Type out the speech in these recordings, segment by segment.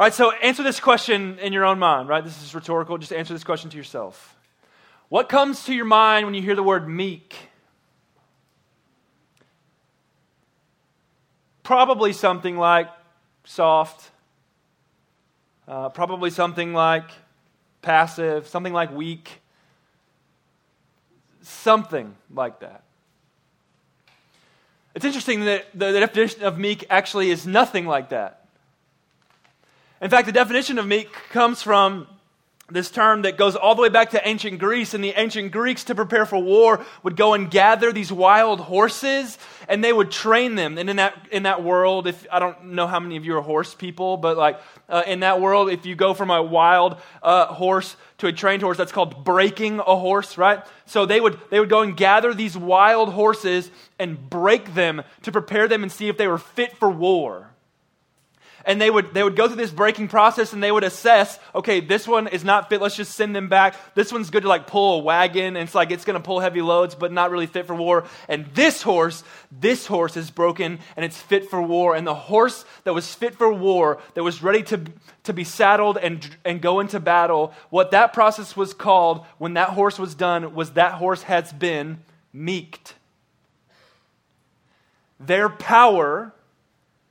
All right, so answer this question in your own mind, right? This is rhetorical. Just answer this question to yourself. What comes to your mind when you hear the word meek? Probably something like soft, uh, probably something like passive, something like weak, something like that. It's interesting that the definition of meek actually is nothing like that. In fact, the definition of meek comes from this term that goes all the way back to ancient Greece. And the ancient Greeks, to prepare for war, would go and gather these wild horses and they would train them. And in that, in that world, if I don't know how many of you are horse people, but like uh, in that world, if you go from a wild uh, horse to a trained horse, that's called breaking a horse, right? So they would, they would go and gather these wild horses and break them to prepare them and see if they were fit for war and they would, they would go through this breaking process and they would assess okay this one is not fit. Let's just send them back. This one's good to like pull a wagon and it's like it's going to pull heavy loads but not really fit for war. And this horse this horse is broken and it's fit for war. And the horse that was fit for war that was ready to, to be saddled and, and go into battle what that process was called when that horse was done was that horse has been meeked. Their power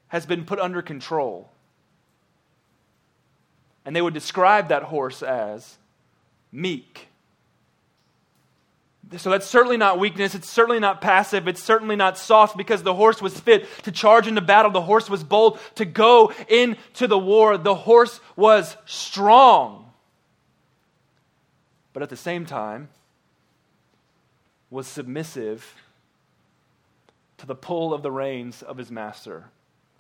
has been put under control. And they would describe that horse as meek. So that's certainly not weakness. It's certainly not passive. It's certainly not soft because the horse was fit to charge into battle. The horse was bold to go into the war. The horse was strong. But at the same time, was submissive to the pull of the reins of his master.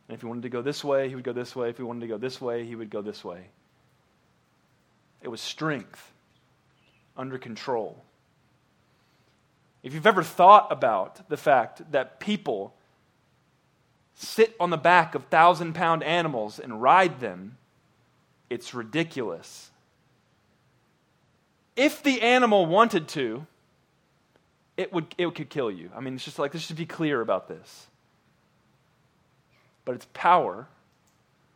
And if he wanted to go this way, he would go this way. If he wanted to go this way, he would go this way. It was strength under control. If you've ever thought about the fact that people sit on the back of thousand pound animals and ride them, it's ridiculous. If the animal wanted to, it, would, it could kill you. I mean, it's just like, let's just be clear about this but its power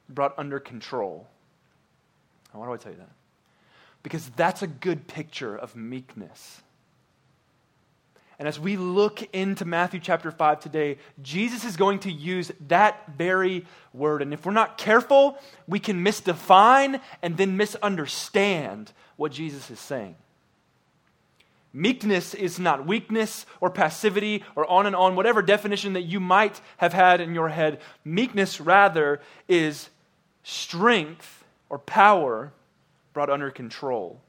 brought under control. why do I tell you that? Because that's a good picture of meekness. And as we look into Matthew chapter 5 today, Jesus is going to use that very word. And if we're not careful, we can misdefine and then misunderstand what Jesus is saying. Meekness is not weakness or passivity or on and on, whatever definition that you might have had in your head. Meekness, rather, is strength or power brought under control.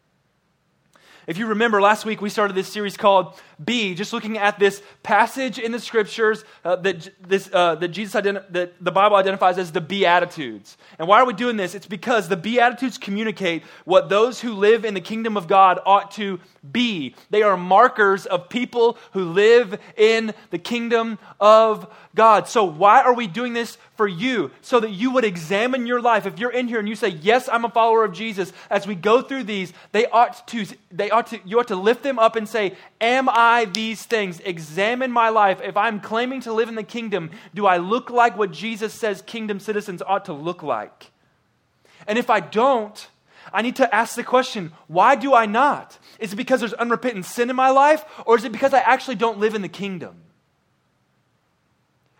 If you remember, last week we started this series called Be, just looking at this passage in the scriptures uh, that, this, uh, that, Jesus that the Bible identifies as the Beatitudes. And why are we doing this? It's because the Beatitudes communicate what those who live in the kingdom of God ought to be. They are markers of people who live in the kingdom of God. So, why are we doing this for you? So that you would examine your life. If you're in here and you say, Yes, I'm a follower of Jesus, as we go through these, they ought to, they ought to, you ought to lift them up and say, Am I these things? Examine my life. If I'm claiming to live in the kingdom, do I look like what Jesus says kingdom citizens ought to look like? And if I don't, I need to ask the question why do I not? Is it because there's unrepentant sin in my life, or is it because I actually don't live in the kingdom?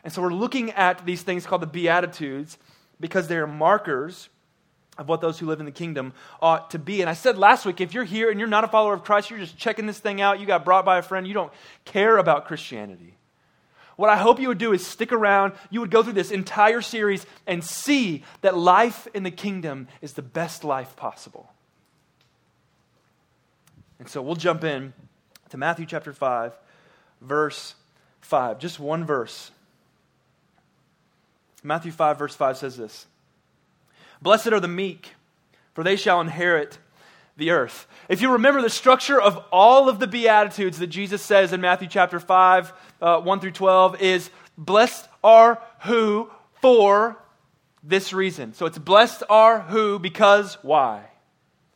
And so we're looking at these things called the Beatitudes because they're markers of what those who live in the kingdom ought to be. And I said last week if you're here and you're not a follower of Christ, you're just checking this thing out, you got brought by a friend, you don't care about Christianity. What I hope you would do is stick around. You would go through this entire series and see that life in the kingdom is the best life possible. And so we'll jump in to Matthew chapter 5, verse 5. Just one verse. Matthew 5, verse 5 says this Blessed are the meek, for they shall inherit the earth. If you remember the structure of all of the Beatitudes that Jesus says in Matthew chapter 5, uh, 1 through 12, is blessed are who for this reason. So it's blessed are who because why?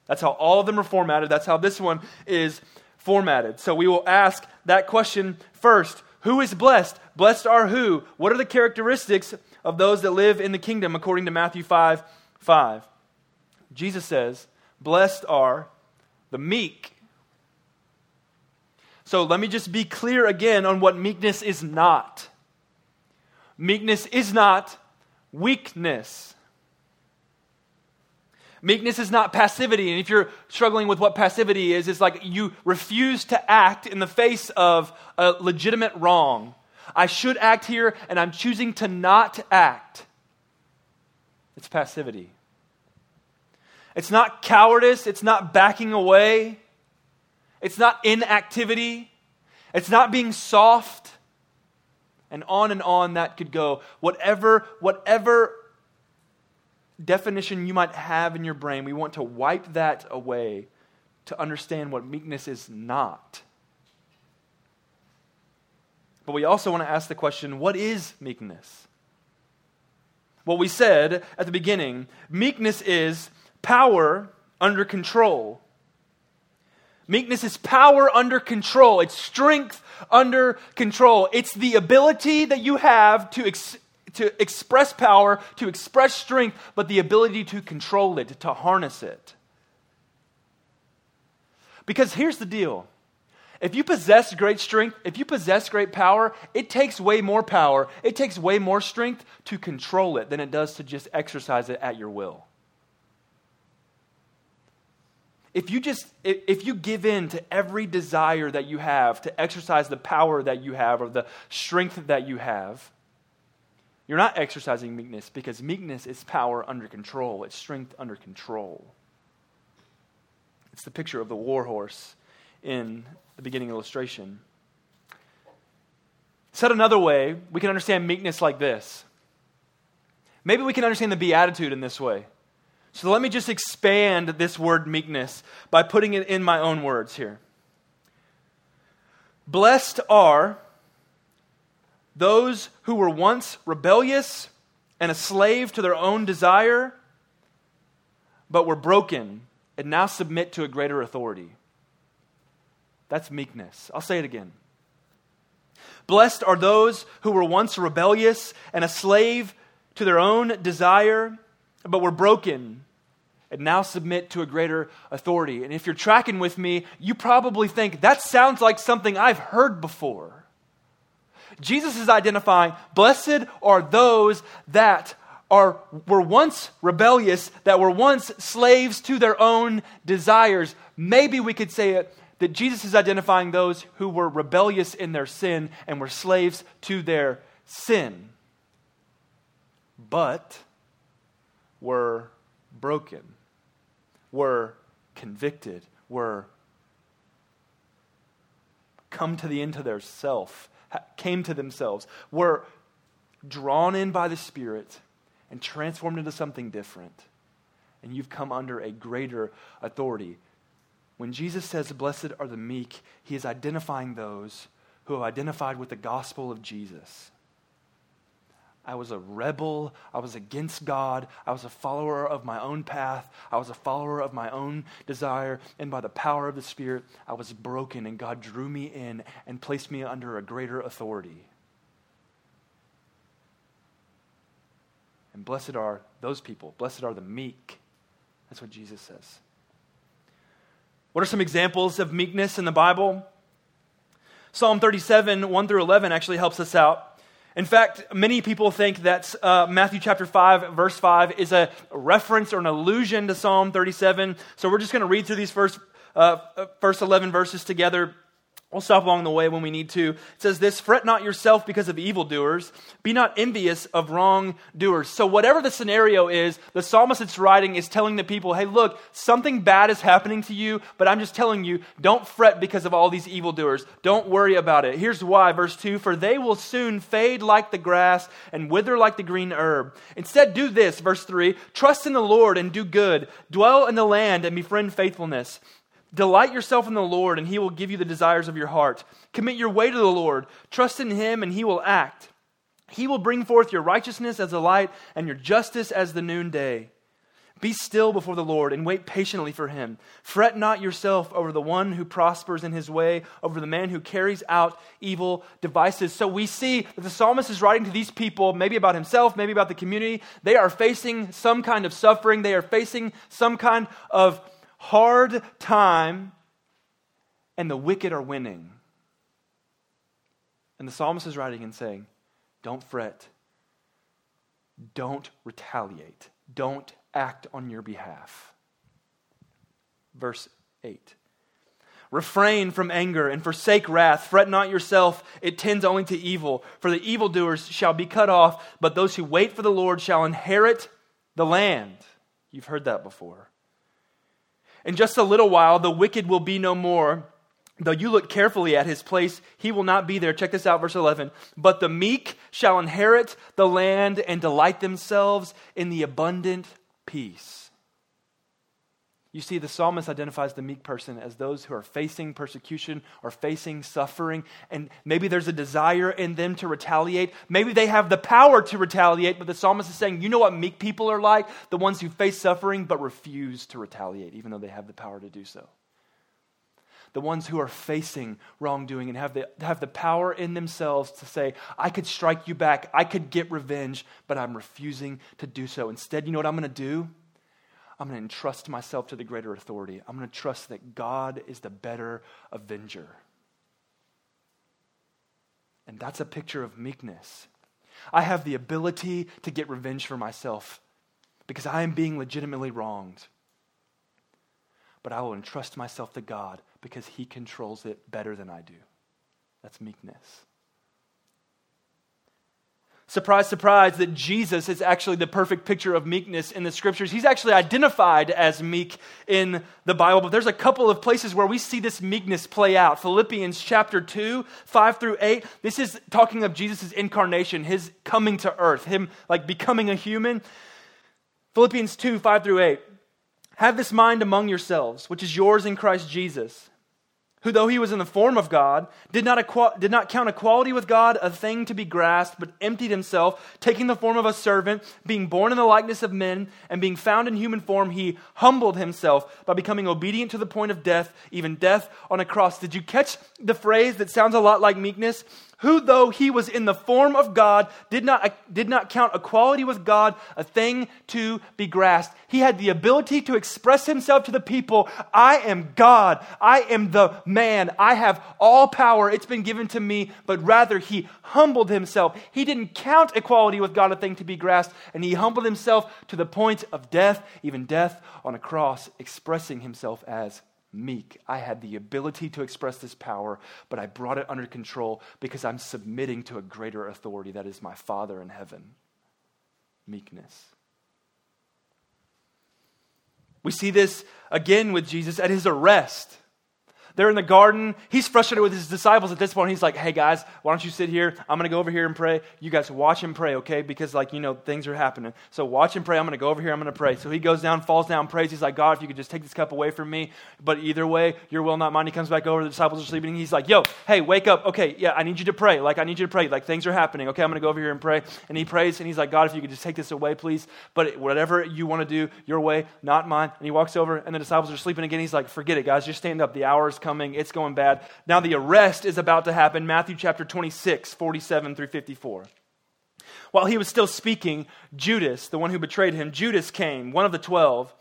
That's how all of them are formatted. That's how this one is formatted. So we will ask that question first Who is blessed? Blessed are who? What are the characteristics of those that live in the kingdom according to Matthew 5 5. Jesus says, Blessed are the meek. So let me just be clear again on what meekness is not. Meekness is not weakness. Meekness is not passivity. And if you're struggling with what passivity is, it's like you refuse to act in the face of a legitimate wrong. I should act here, and I'm choosing to not act. It's passivity. It's not cowardice. It's not backing away. It's not inactivity. It's not being soft. And on and on that could go. Whatever, whatever definition you might have in your brain, we want to wipe that away to understand what meekness is not. But we also want to ask the question what is meekness? Well, we said at the beginning meekness is power under control. Meekness is power under control. It's strength under control. It's the ability that you have to, ex- to express power, to express strength, but the ability to control it, to harness it. Because here's the deal if you possess great strength, if you possess great power, it takes way more power, it takes way more strength to control it than it does to just exercise it at your will. if you just if you give in to every desire that you have to exercise the power that you have or the strength that you have you're not exercising meekness because meekness is power under control. It's strength under control. It's the picture of the war horse in the beginning illustration said another way we can understand meekness like this maybe we can understand the beatitude in this way so let me just expand this word meekness by putting it in my own words here. Blessed are those who were once rebellious and a slave to their own desire, but were broken and now submit to a greater authority. That's meekness. I'll say it again. Blessed are those who were once rebellious and a slave to their own desire but were broken and now submit to a greater authority. And if you're tracking with me, you probably think that sounds like something I've heard before. Jesus is identifying blessed are those that are, were once rebellious, that were once slaves to their own desires. Maybe we could say it that Jesus is identifying those who were rebellious in their sin and were slaves to their sin. But were broken, were convicted, were come to the end of their self, came to themselves, were drawn in by the Spirit and transformed into something different. And you've come under a greater authority. When Jesus says, Blessed are the meek, he is identifying those who have identified with the gospel of Jesus. I was a rebel. I was against God. I was a follower of my own path. I was a follower of my own desire. And by the power of the Spirit, I was broken, and God drew me in and placed me under a greater authority. And blessed are those people. Blessed are the meek. That's what Jesus says. What are some examples of meekness in the Bible? Psalm 37, 1 through 11 actually helps us out. In fact, many people think that uh, Matthew chapter 5, verse 5, is a reference or an allusion to Psalm 37. So we're just going to read through these first, uh, first 11 verses together. We'll stop along the way when we need to. It says this Fret not yourself because of evildoers, be not envious of wrongdoers. So, whatever the scenario is, the psalmist that's writing is telling the people, hey, look, something bad is happening to you, but I'm just telling you, don't fret because of all these evildoers. Don't worry about it. Here's why, verse 2 For they will soon fade like the grass and wither like the green herb. Instead, do this, verse 3 Trust in the Lord and do good, dwell in the land and befriend faithfulness. Delight yourself in the Lord, and he will give you the desires of your heart. Commit your way to the Lord. Trust in him, and he will act. He will bring forth your righteousness as the light and your justice as the noonday. Be still before the Lord and wait patiently for him. Fret not yourself over the one who prospers in his way, over the man who carries out evil devices. So we see that the psalmist is writing to these people, maybe about himself, maybe about the community. They are facing some kind of suffering, they are facing some kind of hard time, and the wicked are winning. And the psalmist is writing and saying, Don't fret. Don't retaliate. Don't act on your behalf. Verse 8. Refrain from anger and forsake wrath. Fret not yourself, it tends only to evil. For the evildoers shall be cut off, but those who wait for the Lord shall inherit the land. You've heard that before. In just a little while, the wicked will be no more. Though you look carefully at his place, he will not be there. Check this out, verse 11. But the meek shall inherit the land and delight themselves in the abundant peace. You see, the psalmist identifies the meek person as those who are facing persecution or facing suffering, and maybe there's a desire in them to retaliate. Maybe they have the power to retaliate, but the psalmist is saying, you know what meek people are like? The ones who face suffering but refuse to retaliate, even though they have the power to do so. The ones who are facing wrongdoing and have the, have the power in themselves to say, I could strike you back, I could get revenge, but I'm refusing to do so. Instead, you know what I'm going to do? I'm going to entrust myself to the greater authority. I'm going to trust that God is the better avenger. And that's a picture of meekness. I have the ability to get revenge for myself because I am being legitimately wronged. But I will entrust myself to God because He controls it better than I do. That's meekness. Surprise, surprise, that Jesus is actually the perfect picture of meekness in the scriptures. He's actually identified as meek in the Bible, but there's a couple of places where we see this meekness play out. Philippians chapter 2, 5 through 8. This is talking of Jesus' incarnation, his coming to earth, him like becoming a human. Philippians 2, 5 through 8. Have this mind among yourselves, which is yours in Christ Jesus who, though he was in the form of God, did not, equa- did not count equality with God a thing to be grasped, but emptied himself, taking the form of a servant, being born in the likeness of men, and being found in human form, he humbled himself by becoming obedient to the point of death, even death on a cross. Did you catch the phrase that sounds a lot like meekness? Who, though he was in the form of God, did not, did not count equality with God a thing to be grasped. He had the ability to express himself to the people I am God. I am the man. I have all power. It's been given to me. But rather, he humbled himself. He didn't count equality with God a thing to be grasped, and he humbled himself to the point of death, even death on a cross, expressing himself as meek. I had the ability to express this power, but I brought it under control because I'm submitting to a greater authority that is my Father in heaven. Meekness. We see this again with Jesus at his arrest. They're in the garden. He's frustrated with his disciples at this point. He's like, hey guys, why don't you sit here? I'm going to go over here and pray. You guys watch and pray, okay? Because, like, you know, things are happening. So watch and pray. I'm going to go over here. I'm going to pray. So he goes down, falls down, prays. He's like, God, if you could just take this cup away from me. But either way, your will, not mine. He comes back over. The disciples are sleeping. He's like, yo, hey, wake up. Okay, yeah, I need you to pray. Like, I need you to pray. Like, things are happening. Okay, I'm going to go over here and pray. And he prays, and he's like, God, if you could just take this away, please. But whatever you want to do, your way, not mine. And he walks over, and the disciples are sleeping again. He's like, forget it, guys. Just stand up. The hour is coming. It's going bad. Now the arrest is about to happen. Matthew chapter 26, 47 through 54. While he was still speaking, Judas, the one who betrayed him, Judas came, one of the twelve,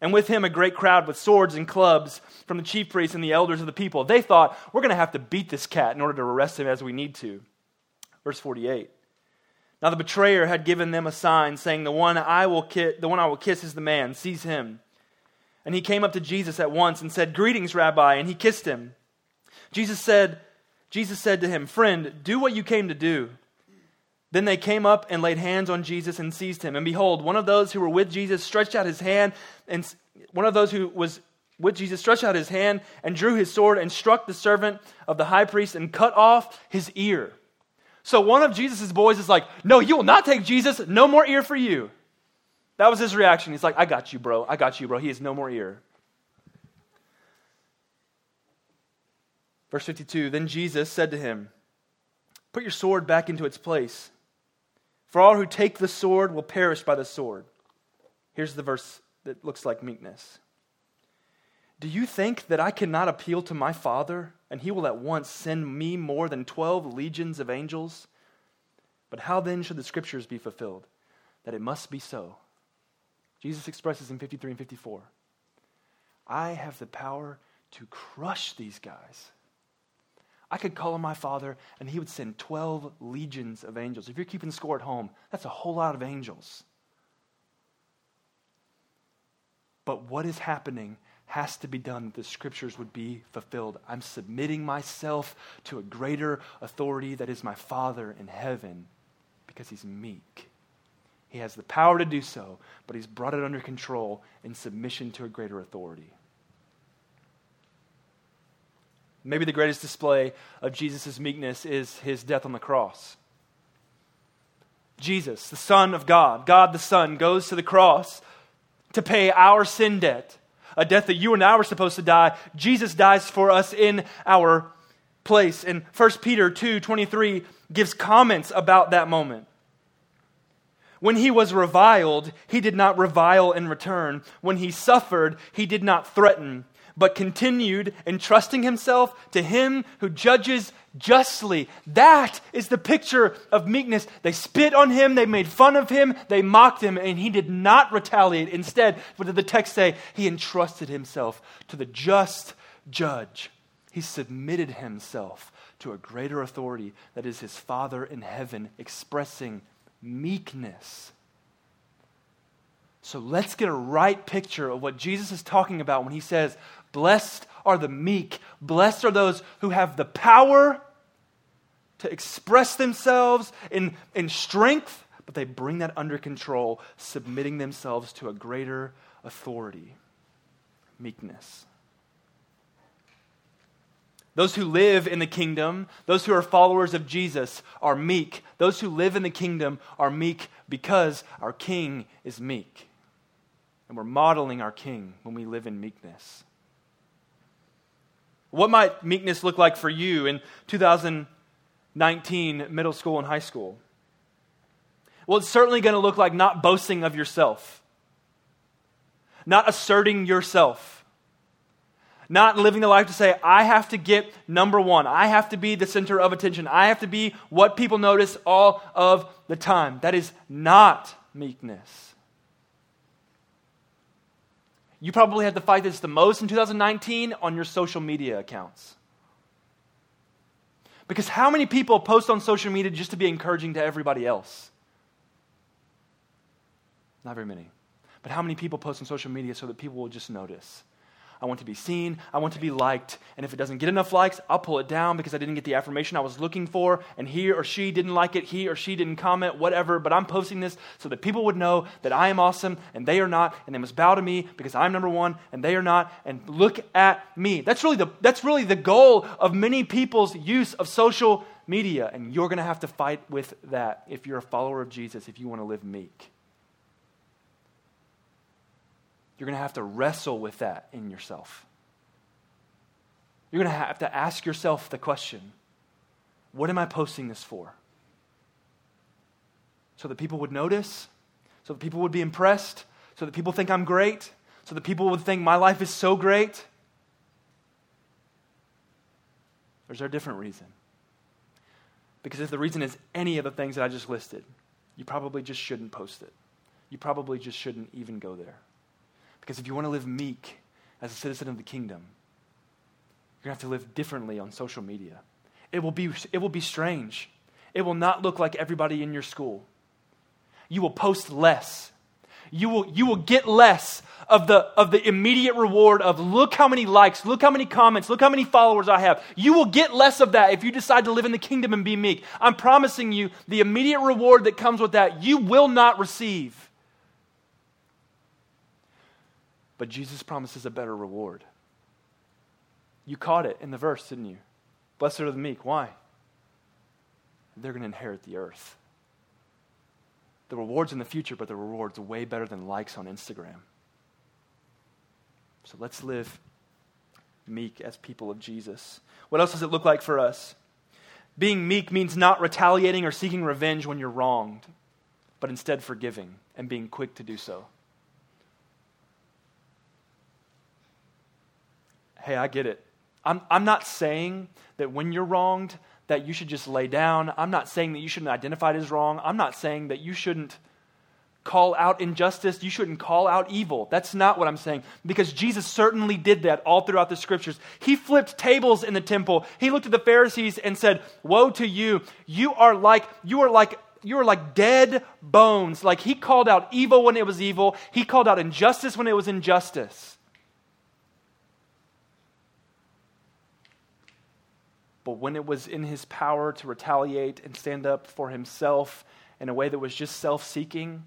and with him a great crowd with swords and clubs from the chief priests and the elders of the people. They thought, we're going to have to beat this cat in order to arrest him as we need to. Verse 48. Now the betrayer had given them a sign, saying, The one I will, ki- the one I will kiss is the man. Seize him. And he came up to Jesus at once and said, Greetings, Rabbi. And he kissed him. Jesus said, Jesus said to him, Friend, do what you came to do. Then they came up and laid hands on Jesus and seized him. And behold, one of those who were with Jesus stretched out his hand, and one of those who was with Jesus stretched out his hand and drew his sword and struck the servant of the high priest and cut off his ear. So one of Jesus' boys is like, No, you will not take Jesus. No more ear for you. That was his reaction. He's like, I got you, bro. I got you, bro. He has no more ear. Verse 52 Then Jesus said to him, Put your sword back into its place, for all who take the sword will perish by the sword. Here's the verse, that looks like meekness. Do you think that I cannot appeal to my Father, and he will at once send me more than 12 legions of angels? But how then should the scriptures be fulfilled? That it must be so. Jesus expresses in 53 and 54 I have the power to crush these guys. I could call on my father and he would send 12 legions of angels. If you're keeping score at home, that's a whole lot of angels. But what is happening has to be done that the scriptures would be fulfilled. I'm submitting myself to a greater authority that is my Father in heaven because he's meek. He has the power to do so, but he's brought it under control in submission to a greater authority. Maybe the greatest display of Jesus' meekness is his death on the cross. Jesus, the Son of God, God the Son, goes to the cross to pay our sin debt, a death that you and I were supposed to die. Jesus dies for us in our place. And 1 Peter 2 23 gives comments about that moment. When he was reviled, he did not revile in return. When he suffered, he did not threaten but continued entrusting himself to him who judges justly. That is the picture of meekness. They spit on him, they made fun of him, they mocked him, and he did not retaliate. Instead, what did the text say? He entrusted himself to the just judge. He submitted himself to a greater authority that is his Father in heaven, expressing meekness. So let's get a right picture of what Jesus is talking about when he says, Blessed are the meek, blessed are those who have the power to express themselves in, in strength, but they bring that under control, submitting themselves to a greater authority. Meekness. Those who live in the kingdom, those who are followers of Jesus, are meek. Those who live in the kingdom are meek because our king is meek. And we're modeling our King when we live in meekness. What might meekness look like for you in 2019 middle school and high school? Well, it's certainly going to look like not boasting of yourself, not asserting yourself, not living the life to say, I have to get number one. I have to be the center of attention. I have to be what people notice all of the time. That is not meekness. You probably had to fight this the most in 2019 on your social media accounts. Because how many people post on social media just to be encouraging to everybody else? Not very many. But how many people post on social media so that people will just notice? I want to be seen. I want to be liked. And if it doesn't get enough likes, I'll pull it down because I didn't get the affirmation I was looking for. And he or she didn't like it. He or she didn't comment, whatever. But I'm posting this so that people would know that I am awesome and they are not. And they must bow to me because I'm number one and they are not. And look at me. That's really the, that's really the goal of many people's use of social media. And you're going to have to fight with that if you're a follower of Jesus, if you want to live meek. You're going to have to wrestle with that in yourself. You're going to have to ask yourself the question what am I posting this for? So that people would notice, so that people would be impressed, so that people think I'm great, so that people would think my life is so great? Or is there a different reason? Because if the reason is any of the things that I just listed, you probably just shouldn't post it. You probably just shouldn't even go there. Because if you want to live meek as a citizen of the kingdom, you're going to have to live differently on social media. It will, be, it will be strange. It will not look like everybody in your school. You will post less. You will, you will get less of the, of the immediate reward of look how many likes, look how many comments, look how many followers I have. You will get less of that if you decide to live in the kingdom and be meek. I'm promising you the immediate reward that comes with that, you will not receive. But Jesus promises a better reward. You caught it in the verse, didn't you? Blessed are the meek. Why? They're going to inherit the earth. The reward's in the future, but the reward's way better than likes on Instagram. So let's live meek as people of Jesus. What else does it look like for us? Being meek means not retaliating or seeking revenge when you're wronged, but instead forgiving and being quick to do so. Hey, I get it. I'm, I'm not saying that when you're wronged, that you should just lay down. I'm not saying that you shouldn't identify it as wrong. I'm not saying that you shouldn't call out injustice. You shouldn't call out evil. That's not what I'm saying. Because Jesus certainly did that all throughout the scriptures. He flipped tables in the temple. He looked at the Pharisees and said, Woe to you. You are like, you are like you are like dead bones. Like he called out evil when it was evil, he called out injustice when it was injustice. But when it was in his power to retaliate and stand up for himself in a way that was just self seeking,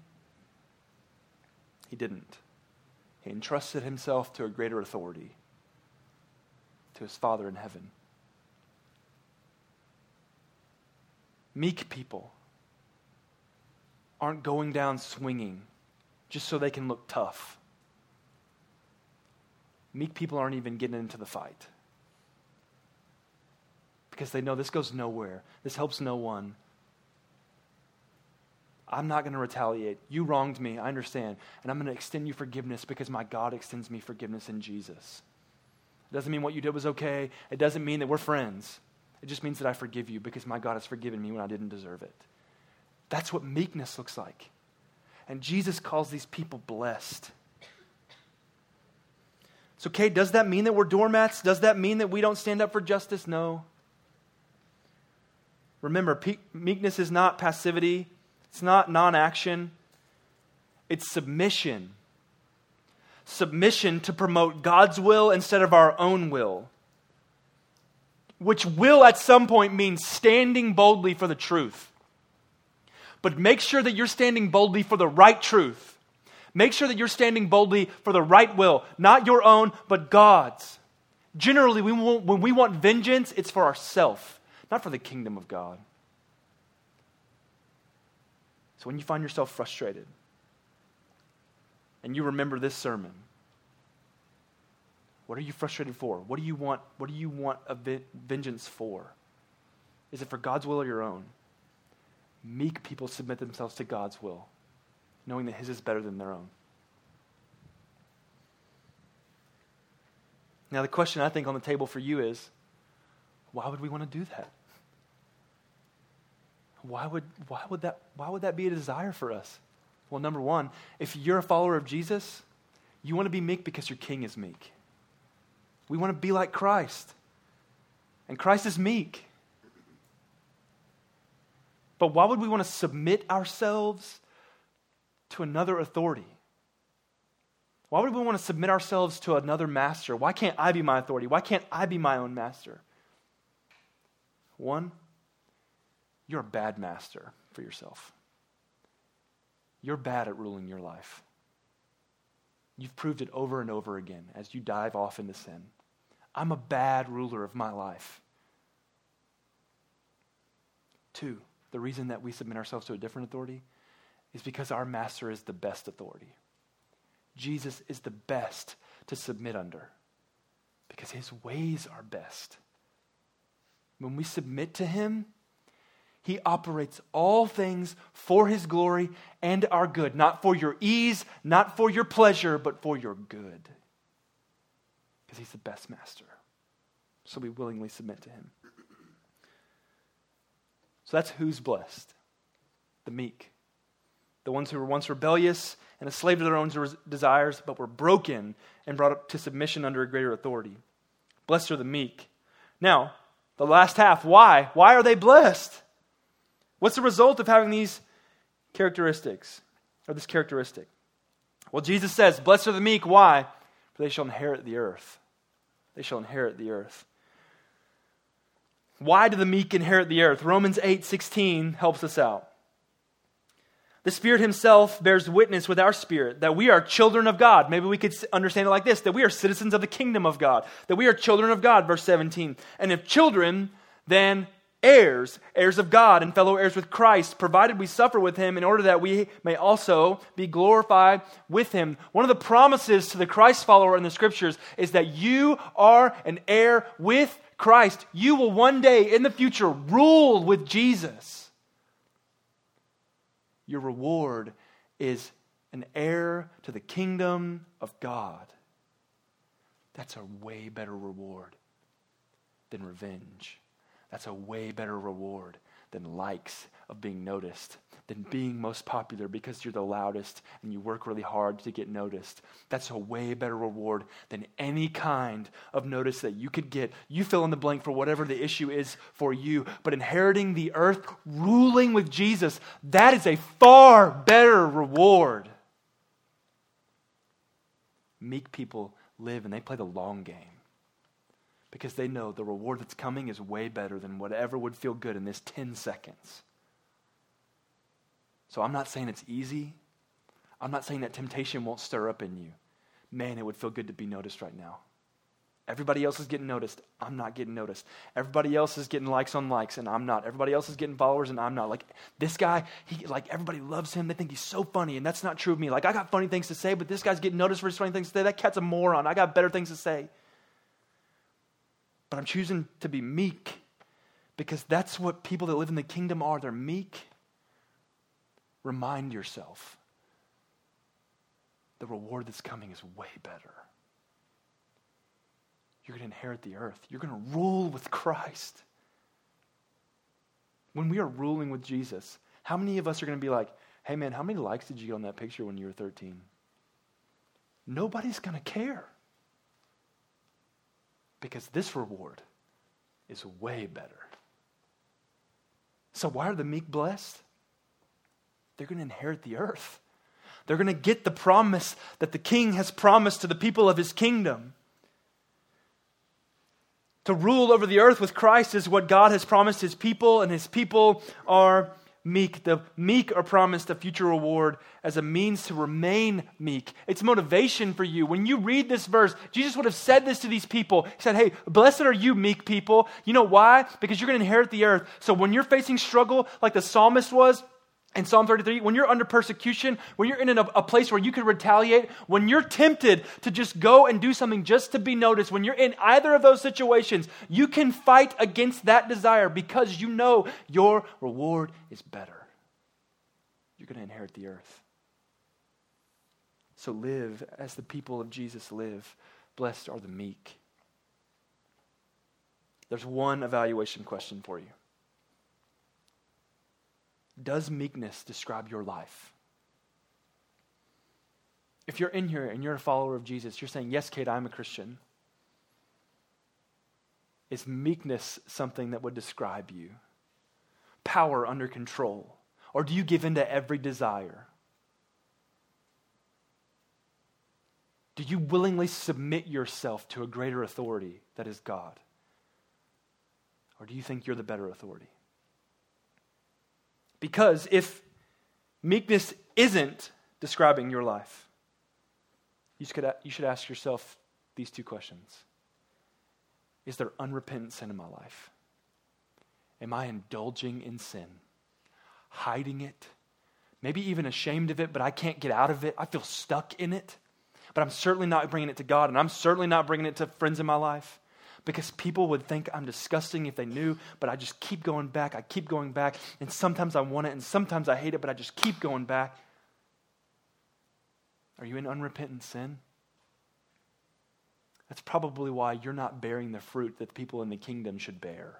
he didn't. He entrusted himself to a greater authority, to his Father in heaven. Meek people aren't going down swinging just so they can look tough. Meek people aren't even getting into the fight because they know this goes nowhere. This helps no one. I'm not going to retaliate. You wronged me. I understand. And I'm going to extend you forgiveness because my God extends me forgiveness in Jesus. It doesn't mean what you did was okay. It doesn't mean that we're friends. It just means that I forgive you because my God has forgiven me when I didn't deserve it. That's what meekness looks like. And Jesus calls these people blessed. So, okay, does that mean that we're doormats? Does that mean that we don't stand up for justice? No. Remember, meekness is not passivity, it's not non action, it's submission. Submission to promote God's will instead of our own will, which will at some point mean standing boldly for the truth. But make sure that you're standing boldly for the right truth. Make sure that you're standing boldly for the right will, not your own, but God's. Generally, we want, when we want vengeance, it's for ourselves, not for the kingdom of God. So when you find yourself frustrated and you remember this sermon, what are you frustrated for? What do you want? What do you want a vengeance for? Is it for God's will or your own? meek people submit themselves to God's will, knowing that His is better than their own. Now, the question I think on the table for you is why would we want to do that? Why would, why, would that, why would that be a desire for us? Well, number one, if you're a follower of Jesus, you want to be meek because your king is meek. We want to be like Christ. And Christ is meek. But why would we want to submit ourselves to another authority? Why would we want to submit ourselves to another master? Why can't I be my authority? Why can't I be my own master? One, you're a bad master for yourself. You're bad at ruling your life. You've proved it over and over again as you dive off into sin. I'm a bad ruler of my life. Two, the reason that we submit ourselves to a different authority is because our master is the best authority. Jesus is the best to submit under because his ways are best. When we submit to him, he operates all things for his glory and our good, not for your ease, not for your pleasure, but for your good. Because he's the best master. So we willingly submit to him. So that's who's blessed the meek. The ones who were once rebellious and a slave to their own desires, but were broken and brought up to submission under a greater authority. Blessed are the meek. Now, the last half, why? Why are they blessed? What's the result of having these characteristics, or this characteristic? Well, Jesus says, Blessed are the meek. Why? For they shall inherit the earth. They shall inherit the earth. Why do the meek inherit the earth? Romans 8 16 helps us out. The Spirit Himself bears witness with our spirit that we are children of God. Maybe we could understand it like this that we are citizens of the kingdom of God, that we are children of God, verse 17. And if children, then heirs, heirs of God, and fellow heirs with Christ, provided we suffer with Him in order that we may also be glorified with Him. One of the promises to the Christ follower in the scriptures is that you are an heir with Christ, you will one day in the future rule with Jesus. Your reward is an heir to the kingdom of God. That's a way better reward than revenge. That's a way better reward than likes of being noticed, than being most popular because you're the loudest and you work really hard to get noticed. That's a way better reward than any kind of notice that you could get. You fill in the blank for whatever the issue is for you, but inheriting the earth, ruling with Jesus, that is a far better reward. Meek people live and they play the long game because they know the reward that's coming is way better than whatever would feel good in this 10 seconds. So I'm not saying it's easy. I'm not saying that temptation won't stir up in you. Man, it would feel good to be noticed right now. Everybody else is getting noticed. I'm not getting noticed. Everybody else is getting likes on likes, and I'm not. Everybody else is getting followers, and I'm not. Like this guy, he like everybody loves him. They think he's so funny, and that's not true of me. Like I got funny things to say, but this guy's getting noticed for his funny things to say. That cat's a moron. I got better things to say. But I'm choosing to be meek because that's what people that live in the kingdom are. They're meek. Remind yourself the reward that's coming is way better. You're going to inherit the earth, you're going to rule with Christ. When we are ruling with Jesus, how many of us are going to be like, hey man, how many likes did you get on that picture when you were 13? Nobody's going to care because this reward is way better. So, why are the meek blessed? They're going to inherit the earth. They're going to get the promise that the king has promised to the people of his kingdom. To rule over the earth with Christ is what God has promised his people, and his people are meek. The meek are promised a future reward as a means to remain meek. It's motivation for you. When you read this verse, Jesus would have said this to these people. He said, Hey, blessed are you, meek people. You know why? Because you're going to inherit the earth. So when you're facing struggle, like the psalmist was, in Psalm 33, when you're under persecution, when you're in a, a, place where you can retaliate, when you're tempted to just go and do something just to be noticed, when you're in either of those situations, you can fight against that desire because you know your reward is better. You're going to inherit the earth. So live as the people of Jesus live. Blessed are the meek. There's one evaluation question for you. Does meekness describe your life? If you're in here and you're a follower of Jesus, you're saying, Yes, Kate, I'm a Christian. Is meekness something that would describe you? Power under control? Or do you give in to every desire? Do you willingly submit yourself to a greater authority that is God? Or do you think you're the better authority? Because if meekness isn't describing your life, you should, you should ask yourself these two questions. Is there unrepentant sin in my life? Am I indulging in sin, hiding it, maybe even ashamed of it, but I can't get out of it? I feel stuck in it, but I'm certainly not bringing it to God, and I'm certainly not bringing it to friends in my life because people would think I'm disgusting if they knew, but I just keep going back. I keep going back. And sometimes I want it, and sometimes I hate it, but I just keep going back. Are you in unrepentant sin? That's probably why you're not bearing the fruit that the people in the kingdom should bear.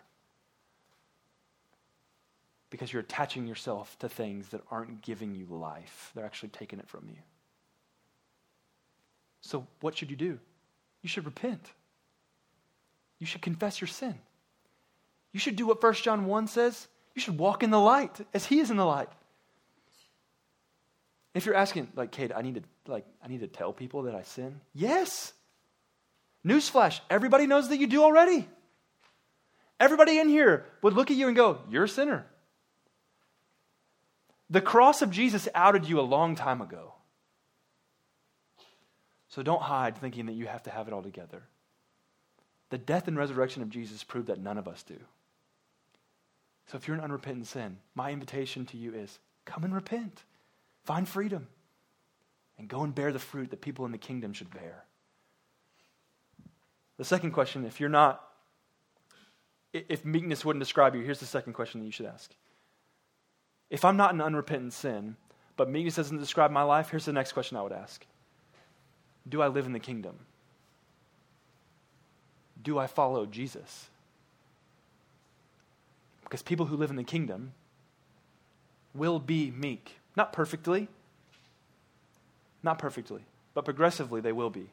Because you're attaching yourself to things that aren't giving you life, they're actually taking it from you. So, what should you do? You should repent. You should confess your sin. You should do what 1 John 1 says. You should walk in the light as he is in the light. If you're asking, like, Kate, I need to like I need to tell people that I sin. Yes. Newsflash, everybody knows that you do already. Everybody in here would look at you and go, You're a sinner. The cross of Jesus outed you a long time ago. So don't hide thinking that you have to have it all together. The death and resurrection of Jesus proved that none of us do. So if you're in unrepentant sin, my invitation to you is come and repent. Find freedom. And go and bear the fruit that people in the kingdom should bear. The second question, if you're not, if meekness wouldn't describe you, here's the second question that you should ask. If I'm not in unrepentant sin, but meekness doesn't describe my life, here's the next question I would ask Do I live in the kingdom? Do I follow Jesus? Because people who live in the kingdom will be meek. Not perfectly, not perfectly, but progressively they will be.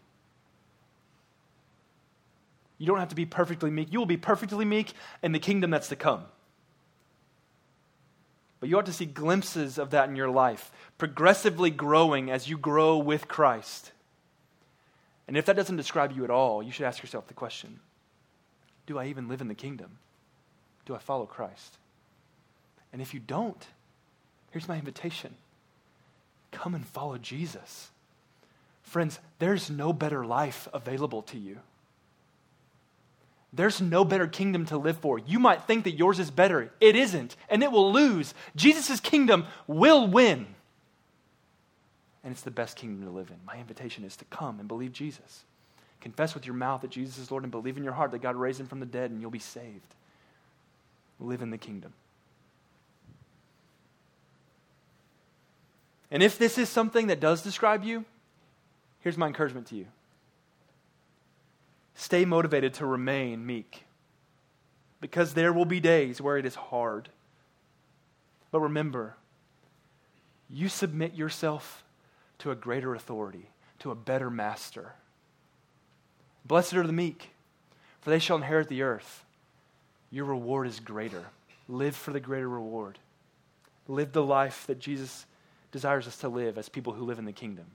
You don't have to be perfectly meek. You will be perfectly meek in the kingdom that's to come. But you ought to see glimpses of that in your life, progressively growing as you grow with Christ. And if that doesn't describe you at all, you should ask yourself the question Do I even live in the kingdom? Do I follow Christ? And if you don't, here's my invitation come and follow Jesus. Friends, there's no better life available to you. There's no better kingdom to live for. You might think that yours is better. It isn't, and it will lose. Jesus' kingdom will win. And it's the best kingdom to live in. My invitation is to come and believe Jesus. Confess with your mouth that Jesus is Lord and believe in your heart that God raised him from the dead and you'll be saved. Live in the kingdom. And if this is something that does describe you, here's my encouragement to you stay motivated to remain meek because there will be days where it is hard. But remember, you submit yourself to a greater authority, to a better master. Blessed are the meek, for they shall inherit the earth. Your reward is greater. Live for the greater reward. Live the life that Jesus desires us to live as people who live in the kingdom.